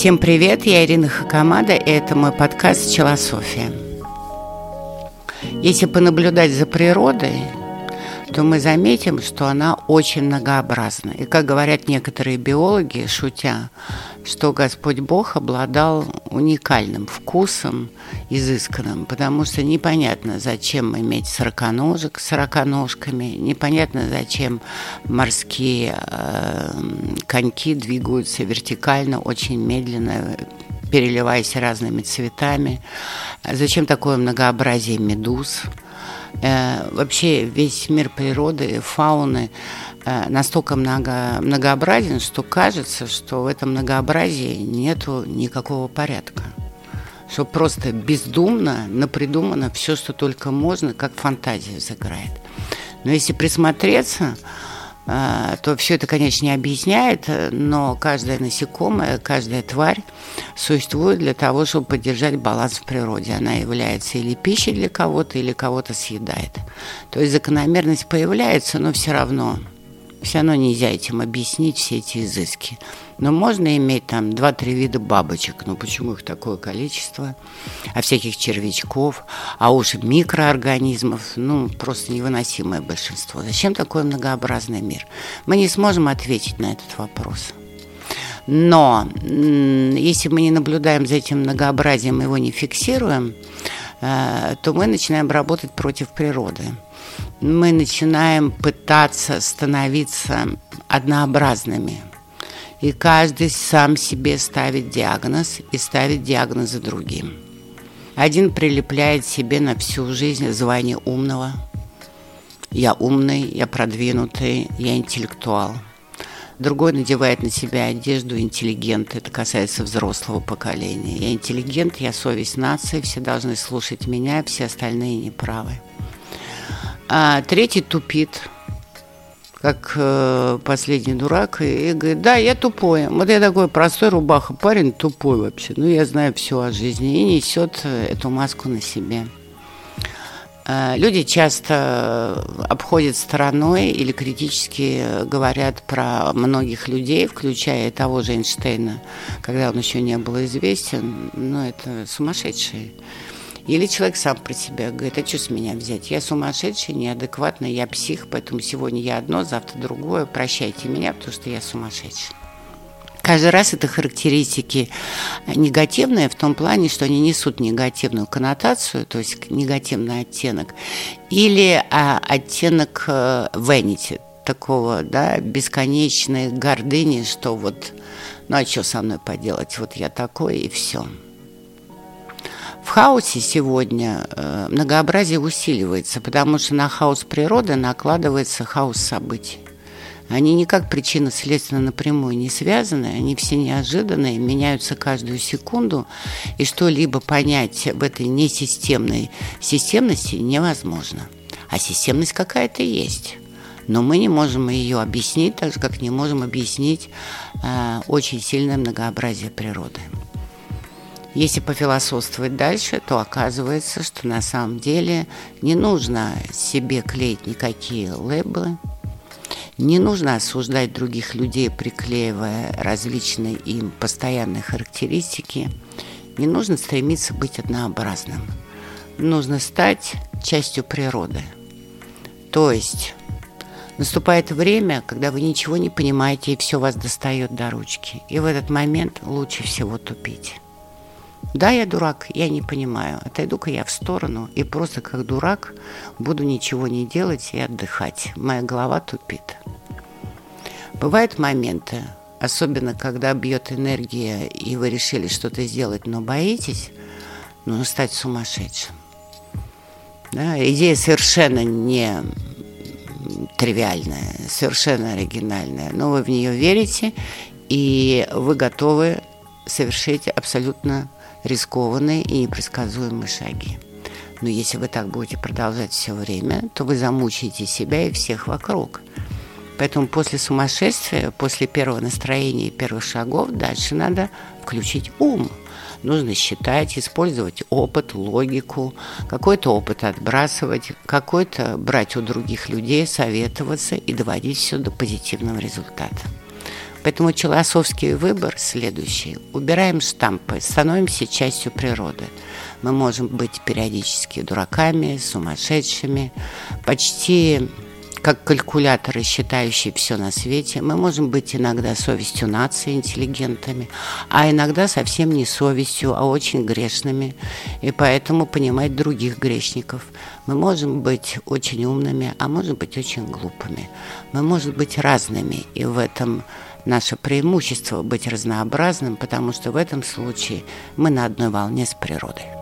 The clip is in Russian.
Всем привет, я Ирина Хакамада, и это мой подкаст «Челософия». Если понаблюдать за природой, то мы заметим, что она очень многообразна. И как говорят некоторые биологи, шутя, что Господь Бог обладал уникальным вкусом, изысканным, потому что непонятно, зачем иметь сороконожек с сороконожками, непонятно, зачем морские э, коньки двигаются вертикально, очень медленно, переливаясь разными цветами. Зачем такое многообразие медуз? Э, вообще весь мир природы, фауны э, настолько много, многообразен, что кажется, что в этом многообразии нету никакого порядка. Что просто бездумно напридумано все, что только можно, как фантазия загорает. Но если присмотреться, то все это, конечно, не объясняет, но каждое насекомое, каждая тварь существует для того, чтобы поддержать баланс в природе. Она является или пищей для кого-то, или кого-то съедает. То есть закономерность появляется, но все равно все равно нельзя этим объяснить все эти изыски. Но можно иметь там 2-3 вида бабочек. Ну почему их такое количество? А всяких червячков, а уж микроорганизмов, ну просто невыносимое большинство. Зачем такой многообразный мир? Мы не сможем ответить на этот вопрос. Но если мы не наблюдаем за этим многообразием, его не фиксируем, э, то мы начинаем работать против природы мы начинаем пытаться становиться однообразными. И каждый сам себе ставит диагноз и ставит диагнозы другим. Один прилепляет себе на всю жизнь звание умного. Я умный, я продвинутый, я интеллектуал. Другой надевает на себя одежду интеллигент. Это касается взрослого поколения. Я интеллигент, я совесть нации, все должны слушать меня, все остальные неправы а третий тупит, как э, последний дурак, и, и говорит, да, я тупой. Вот я такой простой рубаха, парень тупой вообще. Ну, я знаю все о жизни и несет эту маску на себе. А, люди часто обходят стороной или критически говорят про многих людей, включая того же Эйнштейна, когда он еще не был известен. Ну, это сумасшедшие. Или человек сам про себя говорит, а что с меня взять? Я сумасшедший, неадекватный, я псих, поэтому сегодня я одно, завтра другое. Прощайте меня, потому что я сумасшедший. Каждый раз это характеристики негативные в том плане, что они несут негативную коннотацию, то есть негативный оттенок, или а, оттенок э, vanity, такого, да, бесконечной гордыни, что вот, ну а что со мной поделать, вот я такой и все. В хаосе сегодня э, многообразие усиливается, потому что на хаос природы накладывается хаос событий. Они никак причинно-следственно напрямую не связаны, они все неожиданные, меняются каждую секунду, и что-либо понять в этой несистемной системности невозможно. А системность какая-то есть. Но мы не можем ее объяснить, так же, как не можем объяснить э, очень сильное многообразие природы. Если пофилософствовать дальше, то оказывается, что на самом деле не нужно себе клеить никакие лейблы, не нужно осуждать других людей, приклеивая различные им постоянные характеристики. Не нужно стремиться быть однообразным. Нужно стать частью природы. То есть наступает время, когда вы ничего не понимаете, и все вас достает до ручки. И в этот момент лучше всего тупить. Да, я дурак, я не понимаю. Отойду-ка я в сторону и просто как дурак буду ничего не делать и отдыхать. Моя голова тупит. Бывают моменты, особенно когда бьет энергия, и вы решили что-то сделать, но боитесь, нужно стать сумасшедшим. Да, идея совершенно не тривиальная, совершенно оригинальная, но вы в нее верите, и вы готовы совершить абсолютно рискованные и непредсказуемые шаги. Но если вы так будете продолжать все время, то вы замучаете себя и всех вокруг. Поэтому после сумасшествия, после первого настроения и первых шагов, дальше надо включить ум. Нужно считать, использовать опыт, логику, какой-то опыт отбрасывать, какой-то брать у других людей, советоваться и доводить все до позитивного результата. Поэтому философский выбор следующий. Убираем штампы, становимся частью природы. Мы можем быть периодически дураками, сумасшедшими, почти как калькуляторы, считающие все на свете. Мы можем быть иногда совестью нации, интеллигентами, а иногда совсем не совестью, а очень грешными, и поэтому понимать других грешников. Мы можем быть очень умными, а можем быть очень глупыми. Мы можем быть разными, и в этом наше преимущество быть разнообразным, потому что в этом случае мы на одной волне с природой.